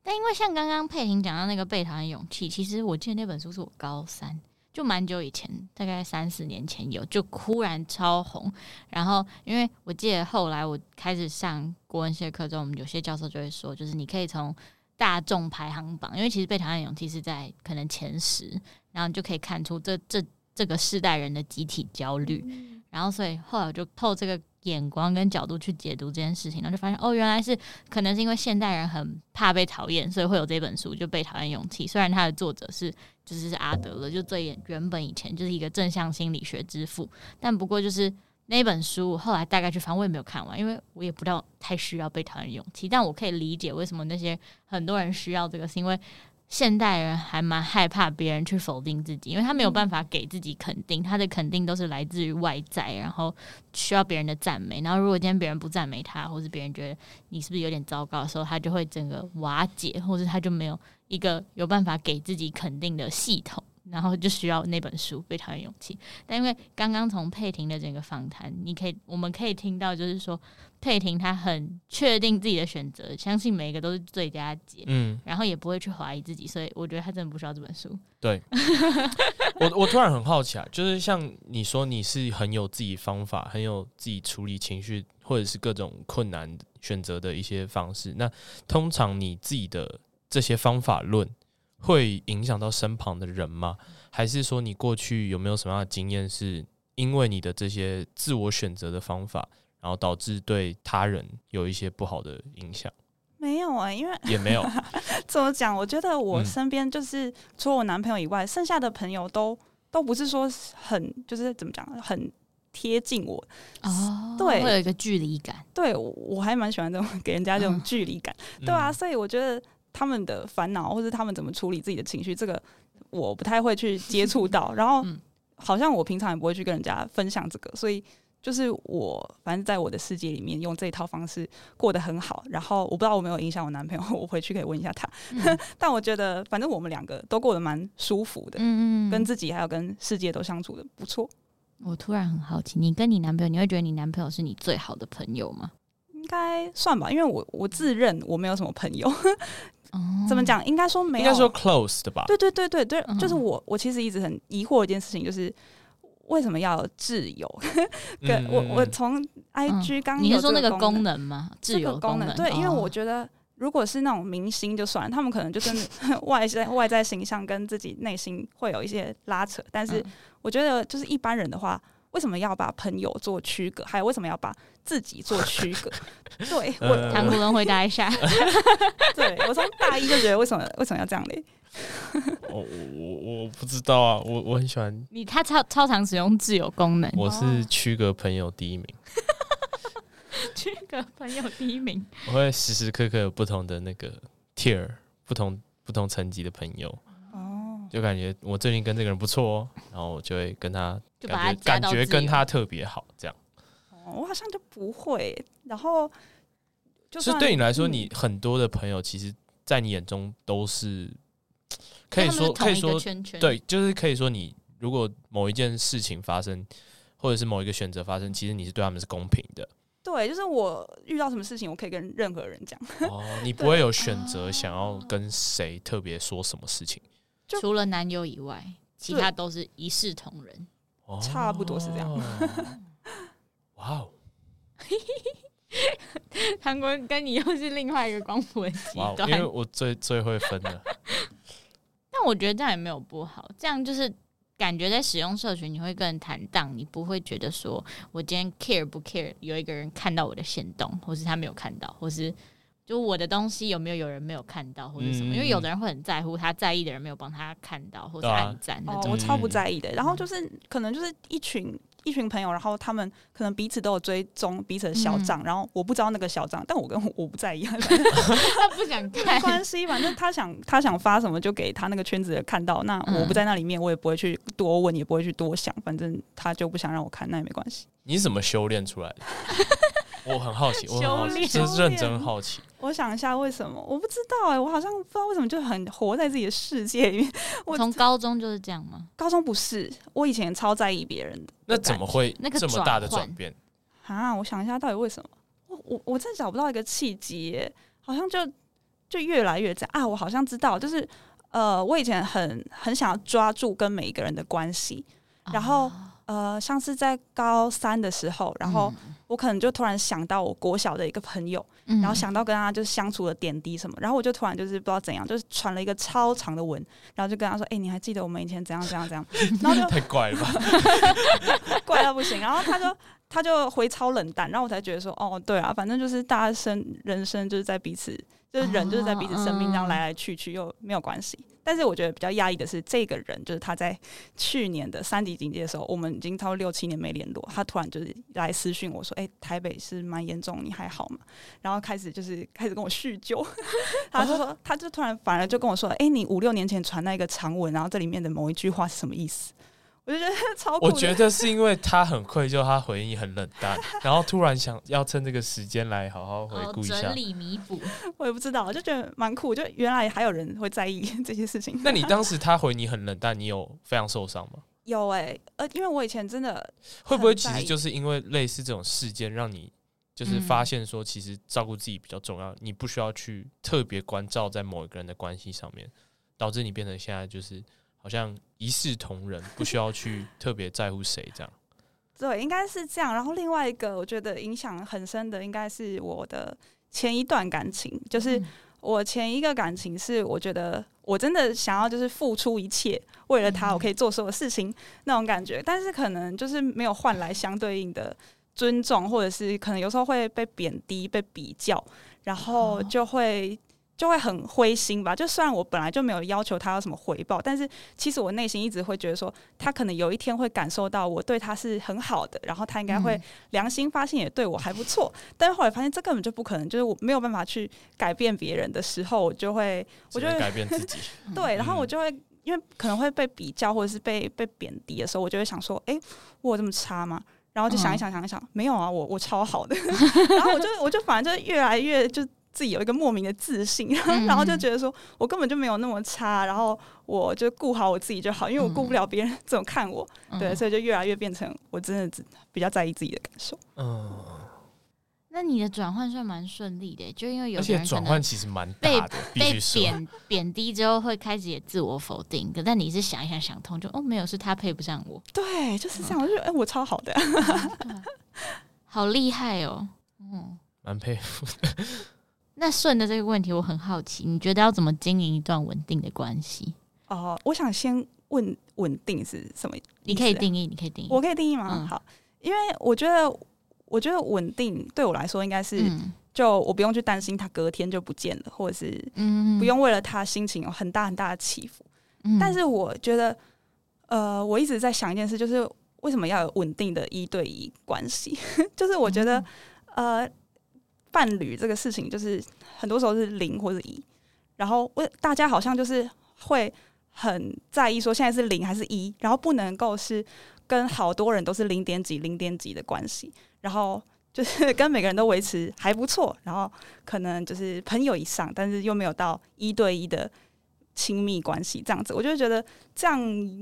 [SPEAKER 1] 但因为像刚刚佩婷讲到那个被讨厌勇气，其实我记得那本书是我高三，就蛮久以前，大概三四年前有，就忽然超红。然后因为我记得后来我开始上国文系的课中，有些教授就会说，就是你可以从大众排行榜，因为其实被讨厌勇气是在可能前十，然后你就可以看出这这这个世代人的集体焦虑。嗯然后，所以后来我就透这个眼光跟角度去解读这件事情，然后就发现，哦，原来是可能是因为现代人很怕被讨厌，所以会有这本书就被讨厌勇气。虽然它的作者是就是是阿德勒，就最原本以前就是一个正向心理学之父，但不过就是那本书后来大概去翻，我也没有看完，因为我也不知道太需要被讨厌勇气，但我可以理解为什么那些很多人需要这个，是因为现代人还蛮害怕别人去否定自己，因为他没有办法给自己肯定，他的肯定都是来自于外在，然后需要别人的赞美。然后如果今天别人不赞美他，或是别人觉得你是不是有点糟糕的时候，他就会整个瓦解，或者他就没有一个有办法给自己肯定的系统。然后就需要那本书《被讨厌勇气》，但因为刚刚从佩婷的整个访谈，你可以我们可以听到，就是说佩婷她很确定自己的选择，相信每一个都是最佳解，
[SPEAKER 2] 嗯，
[SPEAKER 1] 然后也不会去怀疑自己，所以我觉得她真的不需要这本书。
[SPEAKER 2] 对，我我突然很好奇啊，就是像你说你是很有自己方法，很有自己处理情绪或者是各种困难选择的一些方式，那通常你自己的这些方法论。会影响到身旁的人吗？还是说你过去有没有什么样的经验，是因为你的这些自我选择的方法，然后导致对他人有一些不好的影响？
[SPEAKER 3] 没有啊、欸，因为
[SPEAKER 2] 也没有。
[SPEAKER 3] 怎么讲？我觉得我身边就是除了我男朋友以外，嗯、剩下的朋友都都不是说很就是怎么讲，很贴近我
[SPEAKER 1] 哦。
[SPEAKER 3] 对，
[SPEAKER 1] 会有一个距离感。
[SPEAKER 3] 对，我我还蛮喜欢这种给人家这种距离感。嗯、对啊，所以我觉得。他们的烦恼，或是他们怎么处理自己的情绪，这个我不太会去接触到。然后，好像我平常也不会去跟人家分享这个，所以就是我反正在我的世界里面用这一套方式过得很好。然后我不知道我没有影响我男朋友，我回去可以问一下他。嗯、但我觉得反正我们两个都过得蛮舒服的，嗯嗯，跟自己还有跟世界都相处的不错。
[SPEAKER 1] 我突然很好奇，你跟你男朋友，你会觉得你男朋友是你最好的朋友吗？
[SPEAKER 3] 应该算吧，因为我我自认我没有什么朋友。怎么讲？应该说没有，
[SPEAKER 2] 应该说 close 的吧？
[SPEAKER 3] 对对对对对，就是我。我其实一直很疑惑一件事情，就是为什么要有挚友？跟我我从 IG 刚
[SPEAKER 1] 你是说那个功能吗？挚友功能？
[SPEAKER 3] 对，因为我觉得如果是那种明星就算了，他们可能就是 外在外在形象跟自己内心会有一些拉扯，但是我觉得就是一般人的话。为什么要把朋友做区隔？还有为什么要把自己做区隔？对我，
[SPEAKER 1] 唐国伦回答一下。
[SPEAKER 3] 对我从大一就觉得为什么为什么要这样嘞？
[SPEAKER 2] 我我我不知道啊，我我很喜欢
[SPEAKER 1] 你，他超超常使用自由功能。
[SPEAKER 2] 我是区隔朋友第一名，
[SPEAKER 1] 区隔朋友第一名。
[SPEAKER 2] 我会时时刻刻有不同的那个 tier，不同不同层级的朋友。就感觉我最近跟这个人不错哦，然后我就会跟他感觉感觉跟他特别好，这样。
[SPEAKER 3] 哦，我好像就不会。然后，
[SPEAKER 2] 就是对你来说，你很多的朋友，其实，在你眼中都是可以说可以说对，就是可以说你如果某一件事情发生，或者是某一个选择发生，其实你是对他们是公平的。
[SPEAKER 3] 对，就是我遇到什么事情，我可以跟任何人讲。
[SPEAKER 2] 哦，你 不会有选择想要跟谁特别说什么事情。
[SPEAKER 3] 就
[SPEAKER 1] 除了男友以外，其他都是一视同仁，
[SPEAKER 3] 差不多是这样。
[SPEAKER 2] 哇哦！
[SPEAKER 1] 韩国跟你又是另外一个光谱的极端，
[SPEAKER 2] 因为我最最会分了。
[SPEAKER 1] 但我觉得这样也没有不好，这样就是感觉在使用社群你会更坦荡，你不会觉得说我今天 care 不 care 有一个人看到我的行动，或是他没有看到，或是。就我的东西有没有有人没有看到或者什么？因为有的人会很在乎，他在意的人没有帮他看到或者暗赞。
[SPEAKER 3] 哦，我超不在意的。然后就是可能就是一群一群朋友，然后他们可能彼此都有追踪彼此的小账，然后我不知道那个小账，但我跟我不在意，他
[SPEAKER 1] 不想看，
[SPEAKER 3] 没关系，反正他想他想发什么就给他那个圈子的看到。那我不在那里面，我也不会去多问，也不会去多想，反正他就不想让我看，那也没关系。
[SPEAKER 2] 你是怎么修炼出来的？我很好奇，我很好奇，是认真好奇。
[SPEAKER 3] 我想一下，为什么？我不知道哎、欸，我好像不知道为什么就很活在自己的世界里面。我
[SPEAKER 1] 从高中就是这样吗？
[SPEAKER 3] 高中不是，我以前超在意别人的。
[SPEAKER 2] 那怎么会那个这么大的转变？
[SPEAKER 3] 啊，我想一下，到底为什么？我我我真找不到一个契机，好像就就越来越这样啊！我好像知道，就是呃，我以前很很想要抓住跟每一个人的关系，然后。啊呃，像是在高三的时候，然后我可能就突然想到我国小的一个朋友，嗯、然后想到跟他就是相处的点滴什么，然后我就突然就是不知道怎样，就是传了一个超长的文，然后就跟他说：“哎、欸，你还记得我们以前怎样怎样怎样？”然后就
[SPEAKER 2] 太怪了吧，
[SPEAKER 3] 怪到不行。然后他就他就回超冷淡，然后我才觉得说：“哦，对啊，反正就是大家生人生就是在彼此，就是人就是在彼此生命这样来来去去，又没有关系。”但是我觉得比较压抑的是，这个人就是他在去年的三级警戒的时候，我们已经超过六七年没联络，他突然就是来私讯我说：“哎、欸，台北是蛮严重，你还好吗？”然后开始就是开始跟我叙旧，他就说，他就突然反而就跟我说：“哎、欸，你五六年前传那个长文，然后这里面的某一句话是什么意思？”我就觉得 超酷。
[SPEAKER 2] 我觉得是因为他很愧疚，他回应很冷淡，然后突然想要趁这个时间来好好回顾一下，
[SPEAKER 1] 哦、整理弥补。
[SPEAKER 3] 我也不知道，我就觉得蛮酷。就原来还有人会在意 这些事情。
[SPEAKER 2] 那你当时他回你很冷淡，你有非常受伤吗？
[SPEAKER 3] 有哎、欸，呃，因为我以前真的
[SPEAKER 2] 会不会其实就是因为类似这种事件，让你就是发现说，其实照顾自己比较重要，嗯、你不需要去特别关照在某一个人的关系上面，导致你变成现在就是。好像一视同仁，不需要去特别在乎谁这样。
[SPEAKER 3] 对，应该是这样。然后另外一个，我觉得影响很深的，应该是我的前一段感情。就是我前一个感情是，我觉得我真的想要就是付出一切，为了他，我可以做所有事情那种感觉。但是可能就是没有换来相对应的尊重，或者是可能有时候会被贬低、被比较，然后就会。就会很灰心吧。就虽然我本来就没有要求他要什么回报，但是其实我内心一直会觉得说，他可能有一天会感受到我对他是很好的，然后他应该会良心发现也对我还不错。但是后来发现这根本就不可能，就是我没有办法去改变别人的时候，我就会，我就会
[SPEAKER 2] 改变自己。
[SPEAKER 3] 对，然后我就会因为可能会被比较或者是被被贬低的时候，我就会想说，哎，我有这么差吗？然后就想一想，想一想，没有啊，我我超好的。然后我就我就反正就越来越就。自己有一个莫名的自信，然后就觉得说我根本就没有那么差，然后我就顾好我自己就好，因为我顾不了别人怎么看我，对，所以就越来越变成我真的只比较在意自己的感受。
[SPEAKER 2] 嗯，
[SPEAKER 1] 那你的转换算蛮顺利的，就因为有
[SPEAKER 2] 些转换其实蛮大的，
[SPEAKER 1] 被被贬贬低之后会开始也自我否定，可但你是想一想想通，就哦没有，是他配不上我，
[SPEAKER 3] 对，就是这样，我就觉得哎我超好的，
[SPEAKER 1] 好厉害哦，嗯，
[SPEAKER 2] 蛮佩服的。
[SPEAKER 1] 那顺的这个问题，我很好奇，你觉得要怎么经营一段稳定的关系？
[SPEAKER 3] 哦、呃，我想先问稳定是什么？
[SPEAKER 1] 你可以定义，你可以定义，
[SPEAKER 3] 我可以定义吗？嗯、好，因为我觉得，我觉得稳定对我来说应该是，就我不用去担心他隔天就不见了，或者是不用为了他心情有很大很大的起伏。嗯、但是我觉得，呃，我一直在想一件事，就是为什么要有稳定的一对一关系？就是我觉得，嗯、呃。伴侣这个事情，就是很多时候是零或者一，然后为大家好像就是会很在意说现在是零还是一，然后不能够是跟好多人都是零点几、零点几的关系，然后就是跟每个人都维持还不错，然后可能就是朋友以上，但是又没有到一对一的亲密关系这样子，我就觉得这样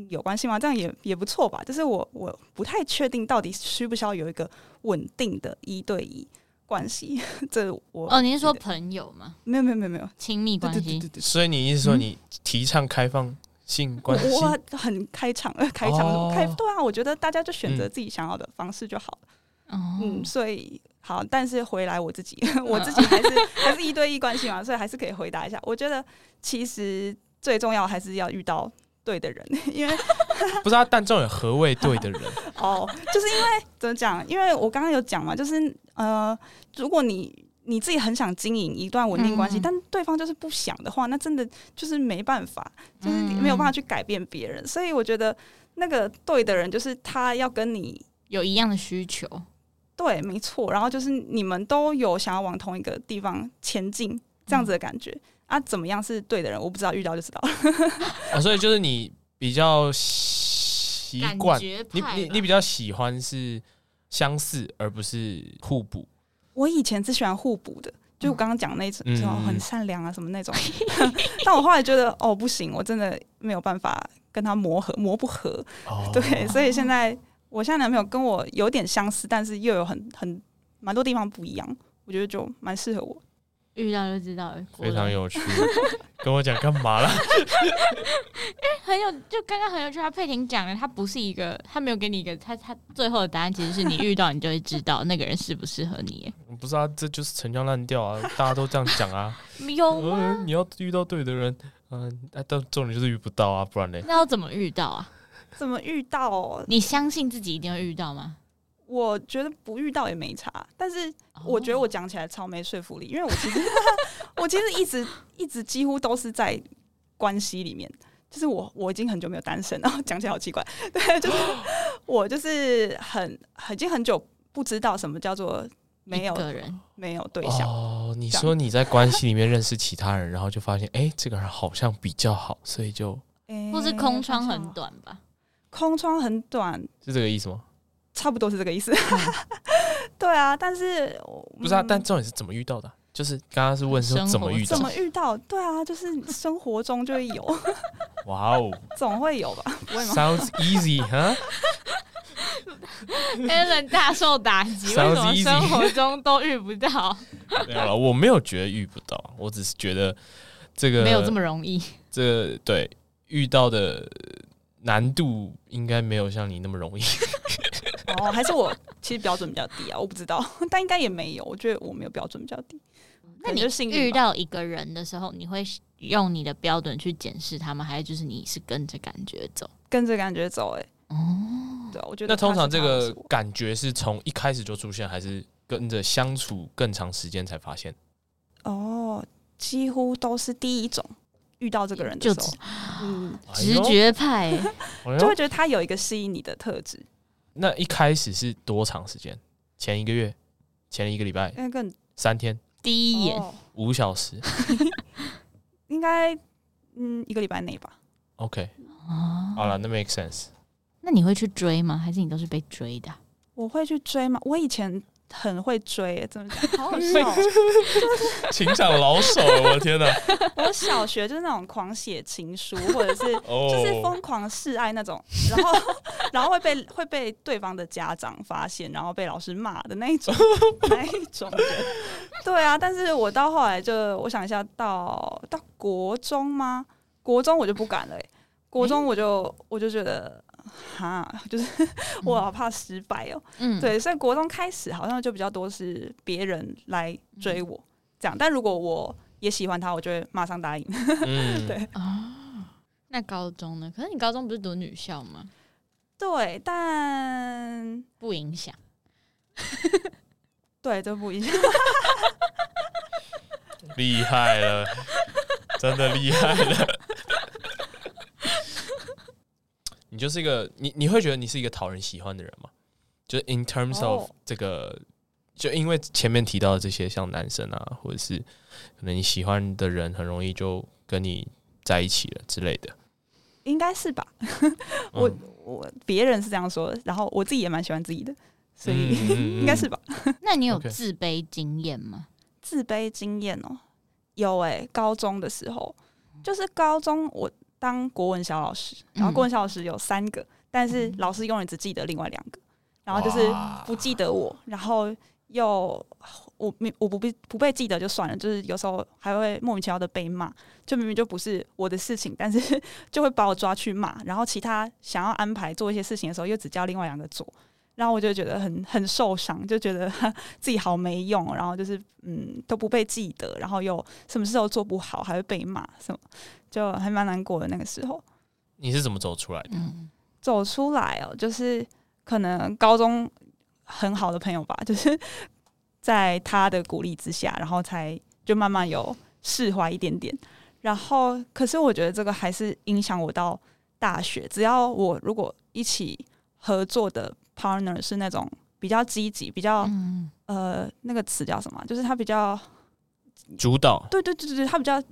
[SPEAKER 3] 有关系吗？这样也也不错吧。就是我我不太确定到底需不需要有一个稳定的一对一。关系，这我
[SPEAKER 1] 哦，您是说朋友吗？
[SPEAKER 3] 没有没有没有没有
[SPEAKER 1] 亲密关系。
[SPEAKER 3] 对对对对，
[SPEAKER 2] 所以你意思说你提倡开放性关系？
[SPEAKER 3] 我很开场，开场开对啊，我觉得大家就选择自己想要的方式就好了。嗯，所以好，但是回来我自己，我自己还是 还是一对一关系嘛，所以还是可以回答一下。我觉得其实最重要还是要遇到对的人，因为
[SPEAKER 2] 不知道，但重点何谓对的人？
[SPEAKER 3] 哦，就是因为怎么讲？因为我刚刚有讲嘛，就是呃，如果你你自己很想经营一段稳定关系，嗯、但对方就是不想的话，那真的就是没办法，就是没有办法去改变别人。嗯、所以我觉得那个对的人，就是他要跟你
[SPEAKER 1] 有一样的需求，
[SPEAKER 3] 对，没错。然后就是你们都有想要往同一个地方前进，这样子的感觉。嗯啊，怎么样是对的人？我不知道，遇到就知道了。
[SPEAKER 2] 啊，所以就是你比较习惯，你你你比较喜欢是相似而不是互补。
[SPEAKER 3] 我以前是喜欢互补的，就我刚刚讲那种，嗯、很善良啊什么那种。但我后来觉得，哦，不行，我真的没有办法跟他磨合，磨不合。哦、对，所以现在我现在男朋友跟我有点相似，但是又有很很蛮多地方不一样，我觉得就蛮适合我。
[SPEAKER 1] 遇到就知道了，
[SPEAKER 2] 非常有趣。跟我讲干嘛了？因
[SPEAKER 1] 为很有，就刚刚很有趣。他佩婷讲的，他不是一个，他没有给你一个，他他最后的答案其实是你遇到你就会知道 那个人适不适合你。
[SPEAKER 2] 不是啊，这就是陈腔滥调啊！大家都这样讲啊。
[SPEAKER 1] 有吗、呃？
[SPEAKER 2] 你要遇到对的人，嗯、呃，但重点就是遇不到啊，不然呢？
[SPEAKER 1] 那要怎么遇到啊？
[SPEAKER 3] 怎么遇到？
[SPEAKER 1] 你相信自己一定会遇到吗？
[SPEAKER 3] 我觉得不遇到也没差，但是我觉得我讲起来超没说服力，因为我其实 我其实一直一直几乎都是在关关系里面，就是我我已经很久没有单身，然后讲起来好奇怪，对，就是 我就是很已经很久不知道什么叫做没有
[SPEAKER 1] 人
[SPEAKER 3] 没有对象
[SPEAKER 2] 哦。你说你在关系里面认识其他人，然后就发现哎、欸，这个人好像比较好，所以就，
[SPEAKER 1] 或是空窗很短吧？
[SPEAKER 3] 空窗很短
[SPEAKER 2] 是这个意思吗？
[SPEAKER 3] 差不多是这个意思。嗯、对啊，但是
[SPEAKER 2] 不是啊？但重点是怎么遇到的？就是刚刚是问说怎么遇到？
[SPEAKER 3] 怎么遇到？对啊，就是生活中就会有。
[SPEAKER 2] 哇哦，
[SPEAKER 3] 总会有吧？不会吗
[SPEAKER 2] ？Sounds easy，哈。
[SPEAKER 1] Alan 大受打击，为什么生活中都遇不到？
[SPEAKER 2] 没有了，我没有觉得遇不到，我只是觉得这个
[SPEAKER 1] 没有这么容易。
[SPEAKER 2] 这个、对遇到的难度应该没有像你那么容易。
[SPEAKER 3] 哦，还是我其实标准比较低啊？我不知道，但应该也没有。我觉得我没有标准比较低。
[SPEAKER 1] 那你就遇到一个人的时候，你会用你的标准去检视他们，还是就是你是跟着感觉走？
[SPEAKER 3] 跟着感觉走、欸，哎，哦，对，我觉得
[SPEAKER 2] 那通常这个感觉是从一开始就出现，还是跟着相处更长时间才发现？
[SPEAKER 3] 哦，几乎都是第一种，遇到这个人的时候，
[SPEAKER 1] 嗯，直觉派，
[SPEAKER 3] 就会觉得他有一个吸引你的特质。
[SPEAKER 2] 那一开始是多长时间？前一个月？前一个礼拜？
[SPEAKER 3] 应该更
[SPEAKER 2] 三天。
[SPEAKER 1] 第一眼
[SPEAKER 2] 五、oh. 小时，
[SPEAKER 3] 应该嗯一个礼拜内吧。
[SPEAKER 2] OK，好了，那 make sense。
[SPEAKER 1] 那你会去追吗？还是你都是被追的？
[SPEAKER 3] 我会去追吗？我以前。很会追，怎么讲 好好笑，
[SPEAKER 2] 情场老手，我的天哪！
[SPEAKER 3] 我小学就是那种狂写情书，或者是就是疯狂示爱那种，然后然后会被会被对方的家长发现，然后被老师骂的那一种那一种人。对啊，但是我到后来就我想一下到，到到国中吗？国中我就不敢了，欸，国中我就我就觉得。哈，就是 我好怕失败哦、喔。嗯，对，所以国中开始好像就比较多是别人来追我这样，但如果我也喜欢他，我就会马上答应。嗯，对。
[SPEAKER 1] 哦，那高中呢？可是你高中不是读女校吗？
[SPEAKER 3] 对，但
[SPEAKER 1] 不影响。
[SPEAKER 3] 对，都不影响。
[SPEAKER 2] 厉害了，真的厉害了。你就是一个你你会觉得你是一个讨人喜欢的人吗？就 in terms of 这个，oh. 就因为前面提到的这些，像男生啊，或者是可能你喜欢的人很容易就跟你在一起了之类的，
[SPEAKER 3] 应该是吧？我、嗯、我别人是这样说的，然后我自己也蛮喜欢自己的，所以、嗯、应该是吧？
[SPEAKER 1] 那你有自卑经验吗？Okay.
[SPEAKER 3] 自卑经验哦，有哎、欸，高中的时候，就是高中我。当国文小老师，然后国文小老师有三个，嗯、但是老师永远只记得另外两个，然后就是不记得我，然后又我明我不被不被记得就算了，就是有时候还会莫名其妙的被骂，就明明就不是我的事情，但是 就会把我抓去骂，然后其他想要安排做一些事情的时候，又只叫另外两个做，然后我就觉得很很受伤，就觉得 自己好没用，然后就是嗯都不被记得，然后又什么事都做不好，还会被骂什么。就还蛮难过的那个时候，
[SPEAKER 2] 你是怎么走出来的？
[SPEAKER 3] 嗯、走出来哦，就是可能高中很好的朋友吧，就是在他的鼓励之下，然后才就慢慢有释怀一点点。然后，可是我觉得这个还是影响我到大学。只要我如果一起合作的 partner 是那种比较积极、比较、嗯、呃那个词叫什么？就是他比较
[SPEAKER 2] 主导。
[SPEAKER 3] 对对对对，他比较。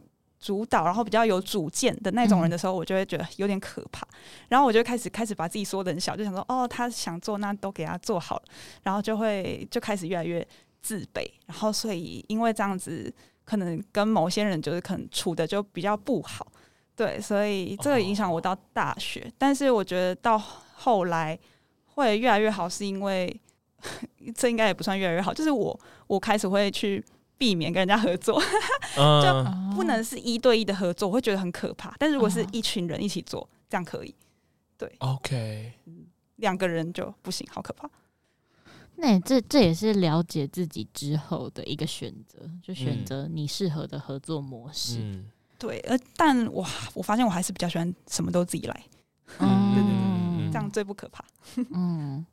[SPEAKER 3] 主导，然后比较有主见的那种人的时候，我就会觉得有点可怕。然后我就开始开始把自己缩得很小，就想说，哦，他想做，那都给他做好了。然后就会就开始越来越自卑。然后所以因为这样子，可能跟某些人就是可能处的就比较不好。对，所以这个影响我到大学。但是我觉得到后来会越来越好，是因为这应该也不算越来越好，就是我我开始会去。避免跟人家合作，就不能是一对一的合作，我会觉得很可怕。但是如果是一群人一起做，这样可以。对
[SPEAKER 2] ，OK，
[SPEAKER 3] 两个人就不行，好可怕。
[SPEAKER 1] 那这这也是了解自己之后的一个选择，就选择你适合的合作模式。
[SPEAKER 2] 嗯，
[SPEAKER 3] 对。呃，但我我发现我还是比较喜欢什么都自己来。
[SPEAKER 1] 嗯，
[SPEAKER 3] 对对对，这样最不可怕。
[SPEAKER 1] 嗯，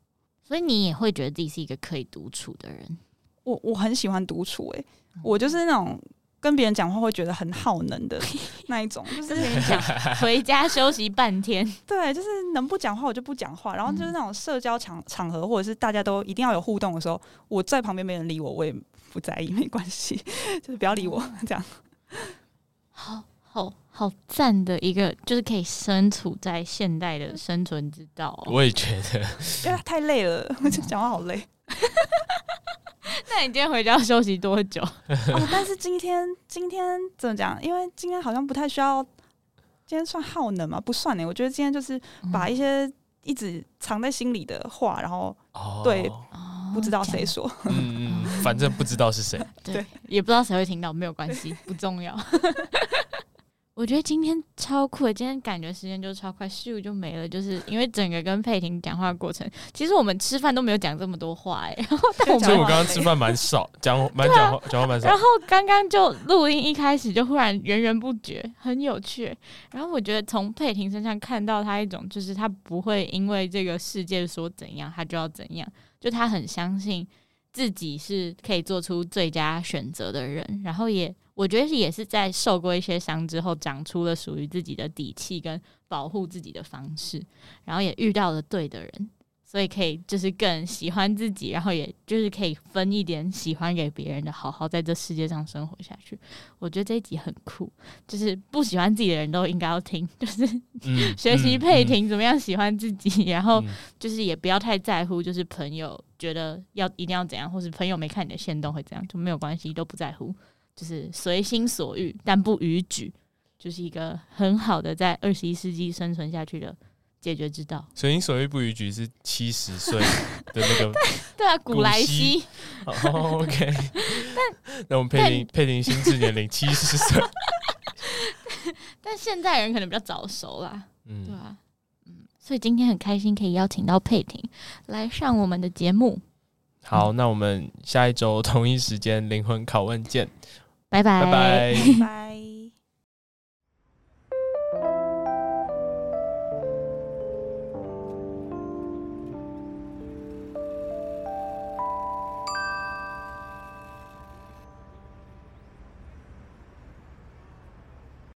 [SPEAKER 1] 所以你也会觉得自己是一个可以独处的人。
[SPEAKER 3] 我我很喜欢独处，诶，我就是那种跟别人讲话会觉得很耗能的 那一种，就是
[SPEAKER 1] 讲回家休息半天，
[SPEAKER 3] 对，就是能不讲话我就不讲话，然后就是那种社交场场合或者是大家都一定要有互动的时候，我在旁边没人理我，我也不在意，没关系，就是不要理我这样。
[SPEAKER 1] 好好好赞的一个，就是可以身处在现代的生存之道哦。
[SPEAKER 2] 我也觉得，
[SPEAKER 3] 因为太累了，我就讲话好累。
[SPEAKER 1] 那你今天回家要休息多久？
[SPEAKER 3] 哦，但是今天今天怎么讲？因为今天好像不太需要，今天算耗能吗？不算呢。我觉得今天就是把一些一直藏在心里的话，然后、哦、对，不知道谁说，
[SPEAKER 2] 嗯嗯，反正不知道是谁，
[SPEAKER 1] 对，也不知道谁会听到，没有关系，不重要。我觉得今天超酷的，今天感觉时间就超快，咻就没了。就是因为整个跟佩婷讲话的过程，其实我们吃饭都没有讲这么多话哎、欸。然后但我，
[SPEAKER 2] 所以我刚刚吃饭蛮少，讲蛮讲话讲话蛮少。
[SPEAKER 1] 然后刚刚就录音一开始就忽然源源不绝，很有趣。然后我觉得从佩婷身上看到她一种，就是她不会因为这个世界说怎样，她就要怎样。就她很相信自己是可以做出最佳选择的人，然后也。我觉得也是在受过一些伤之后，长出了属于自己的底气跟保护自己的方式，然后也遇到了对的人，所以可以就是更喜欢自己，然后也就是可以分一点喜欢给别人的，好好在这世界上生活下去。我觉得这一集很酷，就是不喜欢自己的人都应该要听，就是、嗯、学习配婷怎么样喜欢自己，嗯、然后就是也不要太在乎，就是朋友觉得要一定要怎样，或是朋友没看你的限动会怎样，就没有关系，都不在乎。就是随心所欲，但不逾矩，就是一个很好的在二十一世纪生存下去的解决之道。
[SPEAKER 2] 随心所欲不逾矩是七十岁的那个
[SPEAKER 1] 对啊，古莱西。
[SPEAKER 2] Oh, OK，但那我们佩婷佩婷心智年龄 七十岁，
[SPEAKER 1] 但现在人可能比较早熟啦，嗯，对啊，嗯，所以今天很开心可以邀请到佩婷来上我们的节目。
[SPEAKER 2] 好，那我们下一周同一时间灵魂拷问见。
[SPEAKER 1] 拜拜，
[SPEAKER 2] 拜拜。